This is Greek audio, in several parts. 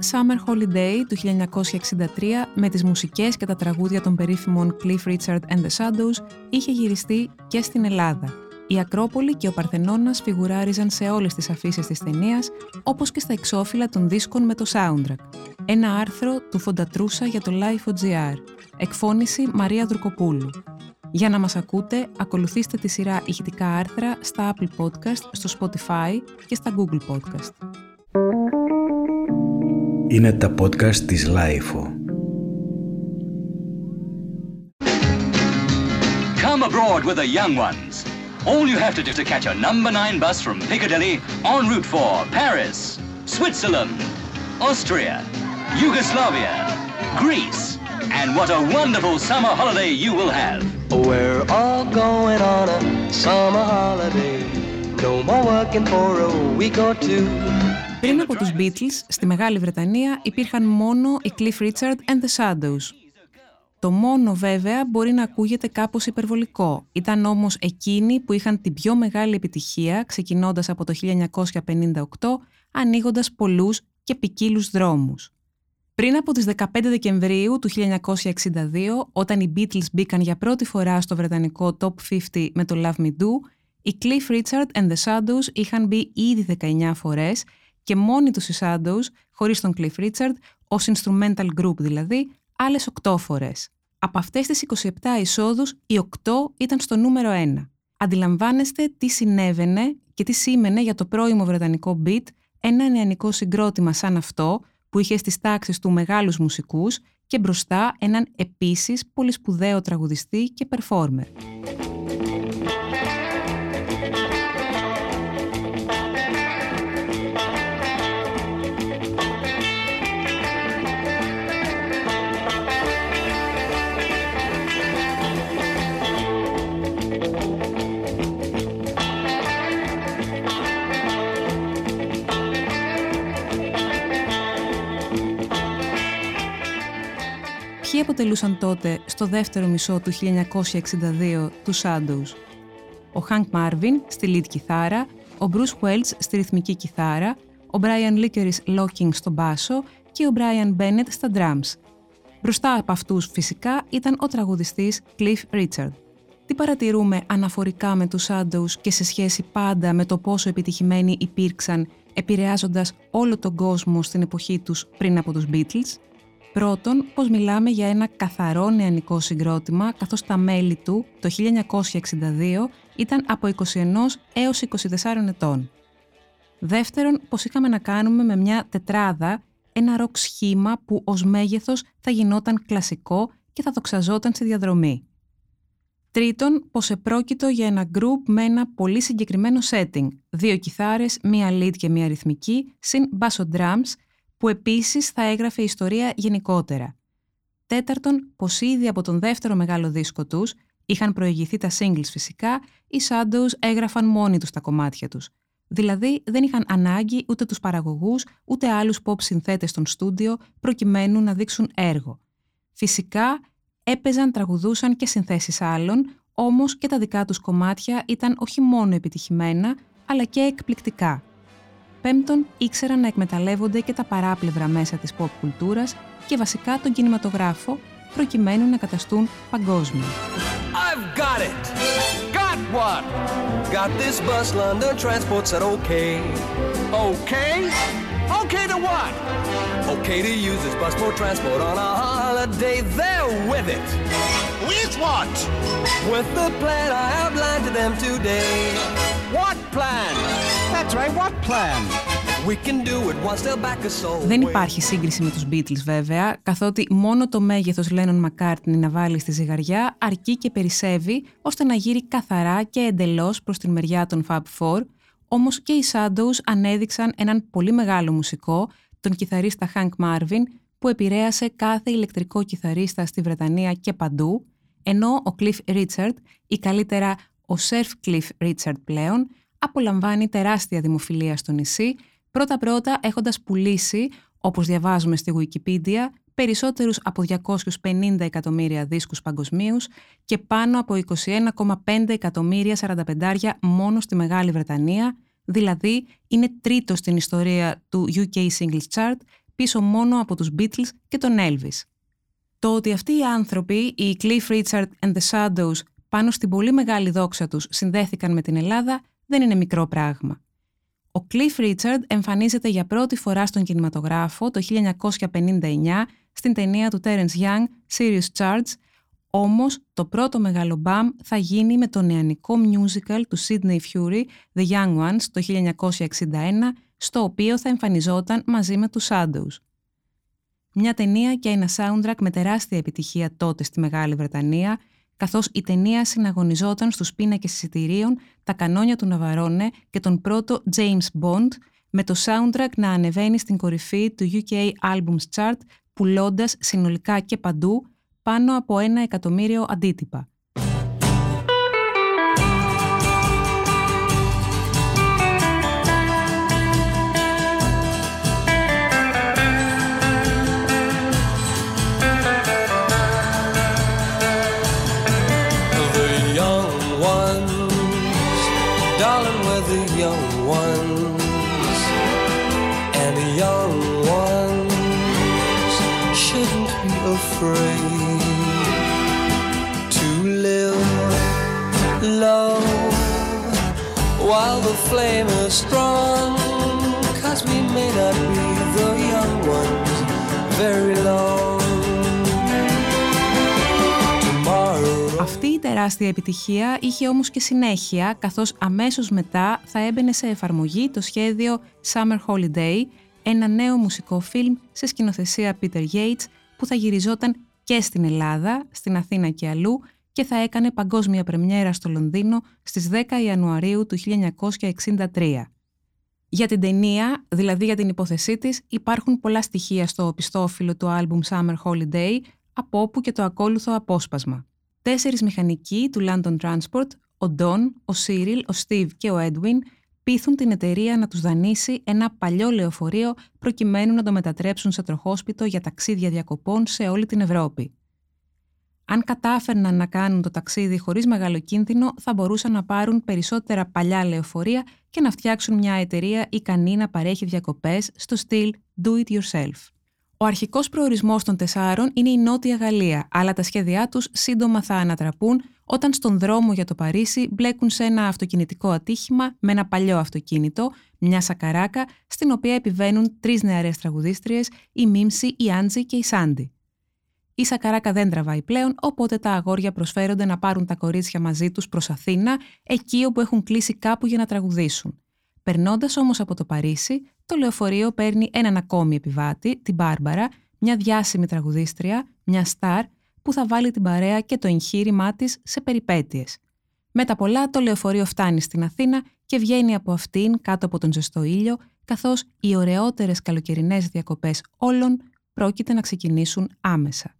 Summer Holiday του 1963 με τις μουσικές και τα τραγούδια των περίφημων Cliff Richard and the Shadows είχε γυριστεί και στην Ελλάδα. Η Ακρόπολη και ο Παρθενώνας φιγουράριζαν σε όλες τις αφήσεις της ταινίας, όπως και στα εξώφυλλα των δίσκων με το soundtrack. Ένα άρθρο του Φοντατρούσα για το Life.gr. Εκφώνηση Μαρία Δρουκοπούλου. Για να μας ακούτε, ακολουθήστε τη σειρά ηχητικά άρθρα στα Apple Podcast, στο Spotify και στα Google Podcast. Είναι τα podcast της Λάιφο. Come abroad with the young ones. All you have to do is to catch a number 9 bus from Piccadilly en route for Paris, Switzerland, Austria, Yugoslavia, Greece, and what a wonderful summer holiday you will have. We're all going on a summer holiday. No more working for a week or two. Πριν από τους Beatles, στη Μεγάλη Βρετανία υπήρχαν μόνο οι Cliff Richard and the Shadows. Το μόνο βέβαια μπορεί να ακούγεται κάπως υπερβολικό. Ήταν όμως εκείνοι που είχαν την πιο μεγάλη επιτυχία, ξεκινώντας από το 1958, ανοίγοντας πολλούς και ποικίλους δρόμους. Πριν από τις 15 Δεκεμβρίου του 1962, όταν οι Beatles μπήκαν για πρώτη φορά στο βρετανικό Top 50 με το Love Me Do, οι Cliff Richard and the Shadows είχαν μπει ήδη 19 φορές και μόνοι τους οι Shadows, χωρίς τον Cliff Richard, ως instrumental group δηλαδή, άλλες 8 φορές. Από αυτές τις 27 εισόδους, οι 8 ήταν στο νούμερο 1. Αντιλαμβάνεστε τι συνέβαινε και τι σήμαινε για το πρώιμο βρετανικό beat ένα νεανικό συγκρότημα σαν αυτό που είχε στις τάξεις του μεγάλους μουσικούς και μπροστά έναν επίσης πολύ σπουδαίο τραγουδιστή και performer. Ποιοι αποτελούσαν τότε στο δεύτερο μισό του 1962 τους Shadows. Ο Hank Marvin στη lead κιθάρα, ο Bruce Welch στη ρυθμική κιθάρα, ο Brian Licorice Locking στο μπάσο και ο Brian Bennett στα drums. Μπροστά από αυτούς φυσικά ήταν ο τραγουδιστής Cliff Richard. Τι παρατηρούμε αναφορικά με τους Shadows και σε σχέση πάντα με το πόσο επιτυχημένοι υπήρξαν επηρεάζοντας όλο τον κόσμο στην εποχή τους πριν από τους Beatles; Πρώτον, πως μιλάμε για ένα καθαρό νεανικό συγκρότημα, καθώς τα μέλη του το 1962 ήταν από 21 έως 24 ετών. Δεύτερον, πως είχαμε να κάνουμε με μια τετράδα, ένα ροκ σχήμα που ως μέγεθος θα γινόταν κλασικό και θα δοξαζόταν στη διαδρομή. Τρίτον, πως επρόκειτο για ένα γκρουπ με ένα πολύ συγκεκριμένο setting, δύο κιθάρες, μία lead και μία ρυθμική, συν basso drums, που επίσης θα έγραφε ιστορία γενικότερα. Τέταρτον, πως ήδη από τον δεύτερο μεγάλο δίσκο τους, είχαν προηγηθεί τα singles φυσικά, οι Shadows έγραφαν μόνοι τους τα κομμάτια τους. Δηλαδή δεν είχαν ανάγκη ούτε τους παραγωγούς, ούτε άλλους pop συνθέτες στον στούντιο, προκειμένου να δείξουν έργο. Φυσικά έπαιζαν, τραγουδούσαν και συνθέσεις άλλων, όμως και τα δικά τους κομμάτια ήταν όχι μόνο επιτυχημένα, αλλά και εκπληκτικά. Πέμπτον, ήξεραν να εκμεταλλεύονται και τα παράπλευρα μέσα της pop κουλτούρας και βασικά τον κινηματογράφο, προκειμένου να καταστούν παγκόσμιοι. I've got it! Got what? Got this bus London transport said okay. Okay? Okay to what? Okay to use this bus for transport on a holiday. They're with it. With what? With the plan I outlined to them today. What plan? That's right, what plan? We can do it one step back a soul. Δεν υπάρχει σύγκριση με τους Beatles βέβαια, καθότι μόνο το μέγεθος Lennon McCartney να βάλει στη ζυγαριά αρκεί και περισσεύει ώστε να γύρει καθαρά και εντελώς προς την μεριά των Fab Four, όμως και οι Shadows ανέδειξαν έναν πολύ μεγάλο μουσικό, τον κιθαρίστα Hank Marvin, που επηρέασε κάθε ηλεκτρικό κιθαρίστα στη Βρετανία και παντού, ενώ ο Cliff Richard, ή καλύτερα ο Surf Cliff Richard πλέον, απολαμβάνει τεράστια δημοφιλία στο νησί, πρώτα-πρώτα έχοντας πουλήσει, όπως διαβάζουμε στη Wikipedia, περισσότερους από 250 εκατομμύρια δίσκους παγκοσμίους και πάνω από 21,5 εκατομμύρια 45 μόνο στη Μεγάλη Βρετανία, δηλαδή είναι τρίτο στην ιστορία του UK Singles Chart, πίσω μόνο από τους Beatles και τον Elvis. Το ότι αυτοί οι άνθρωποι, οι Cliff Richard and the Shadows, πάνω στην πολύ μεγάλη δόξα τους συνδέθηκαν με την Ελλάδα, δεν είναι μικρό πράγμα. Ο Cliff Richard εμφανίζεται για πρώτη φορά στον κινηματογράφο το 1959 στην ταινία του Terence Young, Serious Charge, όμως το πρώτο μεγάλο μπαμ θα γίνει με το νεανικό musical του Sydney Fury, The Young Ones, το 1961, στο οποίο θα εμφανιζόταν μαζί με τους Shadows. Μια ταινία και ένα soundtrack με τεράστια επιτυχία τότε στη Μεγάλη Βρετανία, καθώς η ταινία συναγωνιζόταν στους πίνακες εισιτηρίων τα κανόνια του Ναβαρόνε και τον πρώτο James Bond, με το soundtrack να ανεβαίνει στην κορυφή του UK Albums Chart, πουλώντας συνολικά και παντού πάνω από ένα εκατομμύριο αντίτυπα. While the flame is strong. Cause we may not be the young ones very long. Αυτή η τεράστια επιτυχία είχε όμως και συνέχεια, καθώς αμέσως μετά θα έμπαινε σε εφαρμογή το σχέδιο Summer Holiday, ένα νέο μουσικό φιλμ σε σκηνοθεσία Peter Yates που θα γυριζόταν και στην Ελλάδα, στην Αθήνα και αλλού και θα έκανε παγκόσμια πρεμιέρα στο Λονδίνο στις 10 Ιανουαρίου του 1963. Για την ταινία, δηλαδή για την υπόθεσή της, υπάρχουν πολλά στοιχεία στο οπισθόφυλλο του άλμπουμ Summer Holiday, από όπου και το ακόλουθο απόσπασμα. Τέσσερις μηχανικοί του London Transport, ο Don, ο Cyril, ο Steve και ο Edwin, πείθουν την εταιρεία να τους δανείσει ένα παλιό λεωφορείο προκειμένου να το μετατρέψουν σε τροχόσπιτο για ταξίδια διακοπών σε όλη την Ευρώπη. Αν κατάφερναν να κάνουν το ταξίδι χωρίς μεγάλο κίνδυνο, θα μπορούσαν να πάρουν περισσότερα παλιά λεωφορεία και να φτιάξουν μια εταιρεία ικανή να παρέχει διακοπές στο στυλ do it yourself. Ο αρχικός προορισμός των τεσσάρων είναι η Νότια Γαλλία, αλλά τα σχέδιά τους σύντομα θα ανατραπούν όταν στον δρόμο για το Παρίσι μπλέκουν σε ένα αυτοκινητικό ατύχημα με ένα παλιό αυτοκίνητο, μια σακαράκα, στην οποία επιβαίνουν τρεις νεαρές τραγουδίστριες, η Μίμση, η Άντζη και η Σάντι. Η Σακαράκα δεν τραβάει πλέον, οπότε τα αγόρια προσφέρονται να πάρουν τα κορίτσια μαζί τους προς Αθήνα, εκεί όπου έχουν κλείσει κάπου για να τραγουδήσουν. Περνώντας όμως από το Παρίσι, το λεωφορείο παίρνει έναν ακόμη επιβάτη, την Μπάρμπαρα, μια διάσημη τραγουδίστρια, μια στάρ, που θα βάλει την παρέα και το εγχείρημά της σε περιπέτειες. Με τα πολλά, το λεωφορείο φτάνει στην Αθήνα και βγαίνει από αυτήν κάτω από τον ζεστό ήλιο, καθώς οι ωραιότερες καλοκαιρινές διακοπές όλων πρόκειται να ξεκινήσουν άμεσα.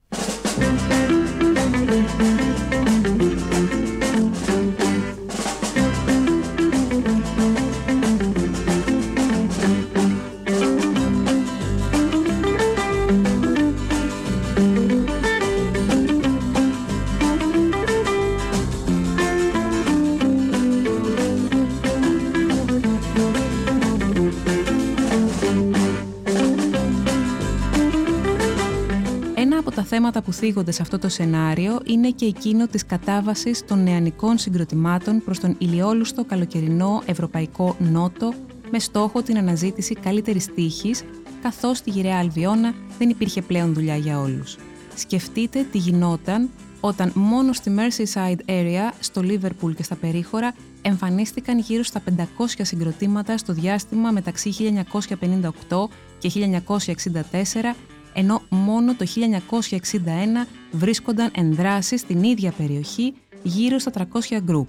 Θέματα που θίγονται σε αυτό το σενάριο είναι και εκείνο της κατάβασης των νεανικών συγκροτημάτων προς τον ηλιόλουστο καλοκαιρινό ευρωπαϊκό νότο με στόχο την αναζήτηση καλύτερης τύχης, καθώς στη γυραιά Αλβιώνα δεν υπήρχε πλέον δουλειά για όλους. Σκεφτείτε τι γινόταν όταν μόνο στη Merseyside area, στο Liverpool και στα περίχωρα, εμφανίστηκαν γύρω στα 500 συγκροτήματα στο διάστημα μεταξύ 1958 και 1964 ενώ μόνο το 1961 βρίσκονταν ενδράσεις στην ίδια περιοχή γύρω στα 300 γκρουπ.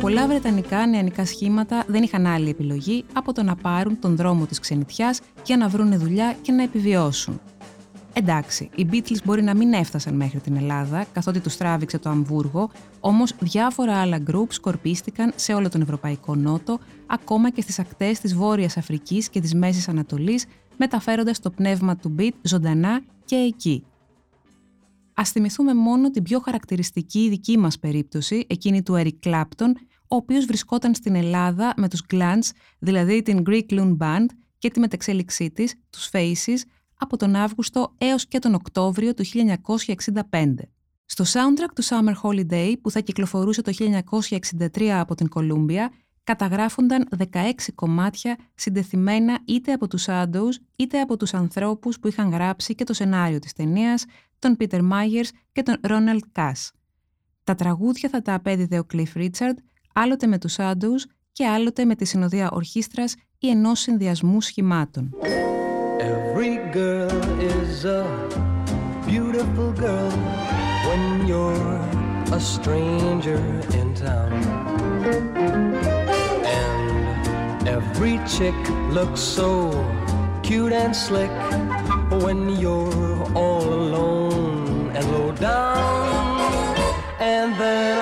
Πολλά βρετανικά νεανικά σχήματα δεν είχαν άλλη επιλογή από το να πάρουν τον δρόμο της ξενιτιάς για να βρουν δουλειά και να επιβιώσουν. Εντάξει, οι Beatles μπορεί να μην έφτασαν μέχρι την Ελλάδα, καθότι τους τράβηξε το Αμβούργο, όμως διάφορα άλλα γκρουπ σκορπίστηκαν σε όλο τον Ευρωπαϊκό Νότο, ακόμα και στις ακτές της Βόρειας Αφρικής και της Μέσης Ανατολής, μεταφέροντας το πνεύμα του beat ζωντανά και εκεί. Ας θυμηθούμε μόνο την πιο χαρακτηριστική δική μας περίπτωση, εκείνη του Eric Clapton, ο οποίος βρισκόταν στην Ελλάδα με τους Glants, δηλαδή την Greek Loon Band και τη μετεξέλιξή της, τους Faces, από τον Αύγουστο έως και τον Οκτώβριο του 1965. Στο soundtrack του Summer Holiday που θα κυκλοφορούσε το 1963 από την Columbia, καταγράφονταν 16 κομμάτια συντεθειμένα είτε από τους Shadows είτε από τους ανθρώπους που είχαν γράψει και το σενάριο της ταινίας, τον Peter Myers και τον Ronald Cass. Τα τραγούδια θα τα απέδιδε ο Cliff Richard, άλλοτε με τους Shadows και άλλοτε με τη συνοδεία ορχήστρας ή ενός συνδυασμού σχημάτων. Every girl is a beautiful girl when you're a stranger in town. And every chick looks so cute and slick when you're all alone and low down. And then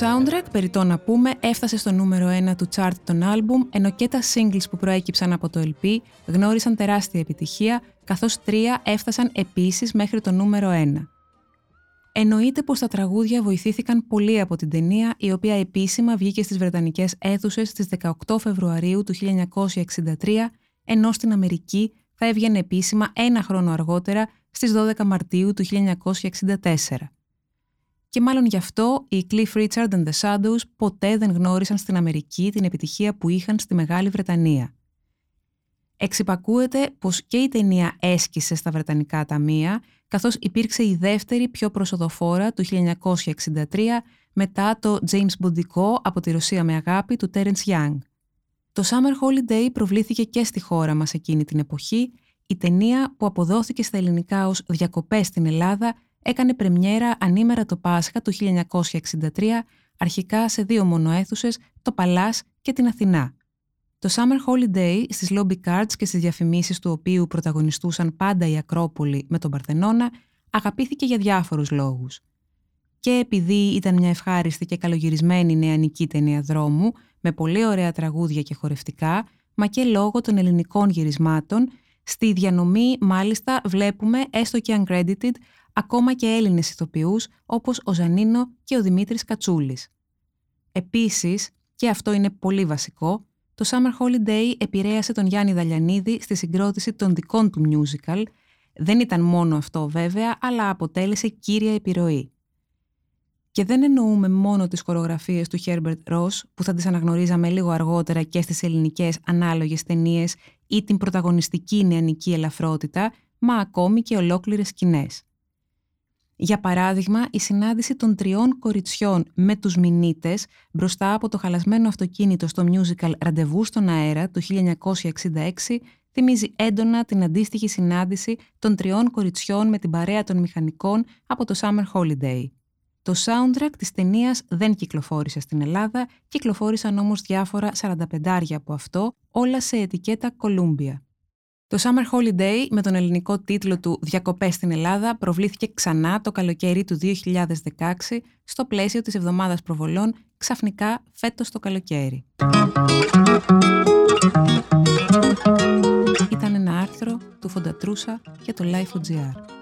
soundtrack, περί το να πούμε, έφτασε στο νούμερο 1 του chart των άλμπουμ, ενώ και τα singles που προέκυψαν από το LP γνώρισαν τεράστια επιτυχία, καθώς τρία έφτασαν επίσης μέχρι το νούμερο 1. Εννοείται πως τα τραγούδια βοηθήθηκαν πολύ από την ταινία, η οποία επίσημα βγήκε στις Βρετανικές αίθουσες στις 18 Φεβρουαρίου του 1963, ενώ στην Αμερική θα έβγαινε επίσημα ένα χρόνο αργότερα στις 12 Μαρτίου του 1964. Και μάλλον γι' αυτό οι Cliff Richard and the Shadows ποτέ δεν γνώρισαν στην Αμερική την επιτυχία που είχαν στη Μεγάλη Βρετανία. Εξυπακούεται πως και η ταινία έσκησε στα Βρετανικά ταμεία, καθώς υπήρξε η δεύτερη πιο προσοδοφόρα του 1963 μετά το James Bondικό από τη Ρωσία με αγάπη του Terence Young. Το Summer Holiday προβλήθηκε και στη χώρα μας εκείνη την εποχή. Η ταινία που αποδόθηκε στα ελληνικά ως «Διακοπές στην Ελλάδα» έκανε πρεμιέρα ανήμερα το Πάσχα του 1963, αρχικά σε δύο μονοαίθουσες, το Παλάς και την Αθηνά. Το Summer Holiday στις lobby cards και στις διαφημίσεις του οποίου πρωταγωνιστούσαν πάντα η Ακρόπολη με τον Παρθενώνα αγαπήθηκε για διάφορους λόγους. Και επειδή ήταν μια ευχάριστη και καλογυρισμένη νεανική ταινία δρόμου με πολύ ωραία τραγούδια και χορευτικά, μα και λόγω των ελληνικών γυρισμάτων, στη διανομή μάλιστα βλέπουμε έστω και uncredited ακόμα και Έλληνες ηθοποιούς όπως ο Ζανίνο και ο Δημήτρης Κατσούλης. Επίσης, και αυτό είναι πολύ βασικό, το Summer Holiday επηρέασε τον Γιάννη Δαλιανίδη στη συγκρότηση των δικών του musical. Δεν ήταν μόνο αυτό βέβαια, αλλά αποτέλεσε κύρια επιρροή. Και δεν εννοούμε μόνο τις χορογραφίες του Herbert Ross, που θα τις αναγνωρίζαμε λίγο αργότερα και στις ελληνικές ανάλογες ταινίες ή την πρωταγωνιστική νεανική ελαφρότητα, μα ακόμη και ολόκληρες σκηνές. Για παράδειγμα, η συνάντηση των τριών κοριτσιών με τους μηνύτες μπροστά από το χαλασμένο αυτοκίνητο στο musical «Ραντεβού στον αέρα» του 1966 θυμίζει έντονα την αντίστοιχη συνάντηση των τριών κοριτσιών με την παρέα των μηχανικών από το Summer Holiday. Το soundtrack της ταινίας δεν κυκλοφόρησε στην Ελλάδα, κυκλοφόρησαν όμως διάφορα 45 από αυτό, όλα σε ετικέτα Columbia. Το Summer Holiday με τον ελληνικό τίτλο του «Διακοπές στην Ελλάδα» προβλήθηκε ξανά το καλοκαίρι του 2016 στο πλαίσιο της εβδομάδας προβολών ξαφνικά φέτος το καλοκαίρι. Ήταν ένα άρθρο του Φοντατρούσα για το Life.gr.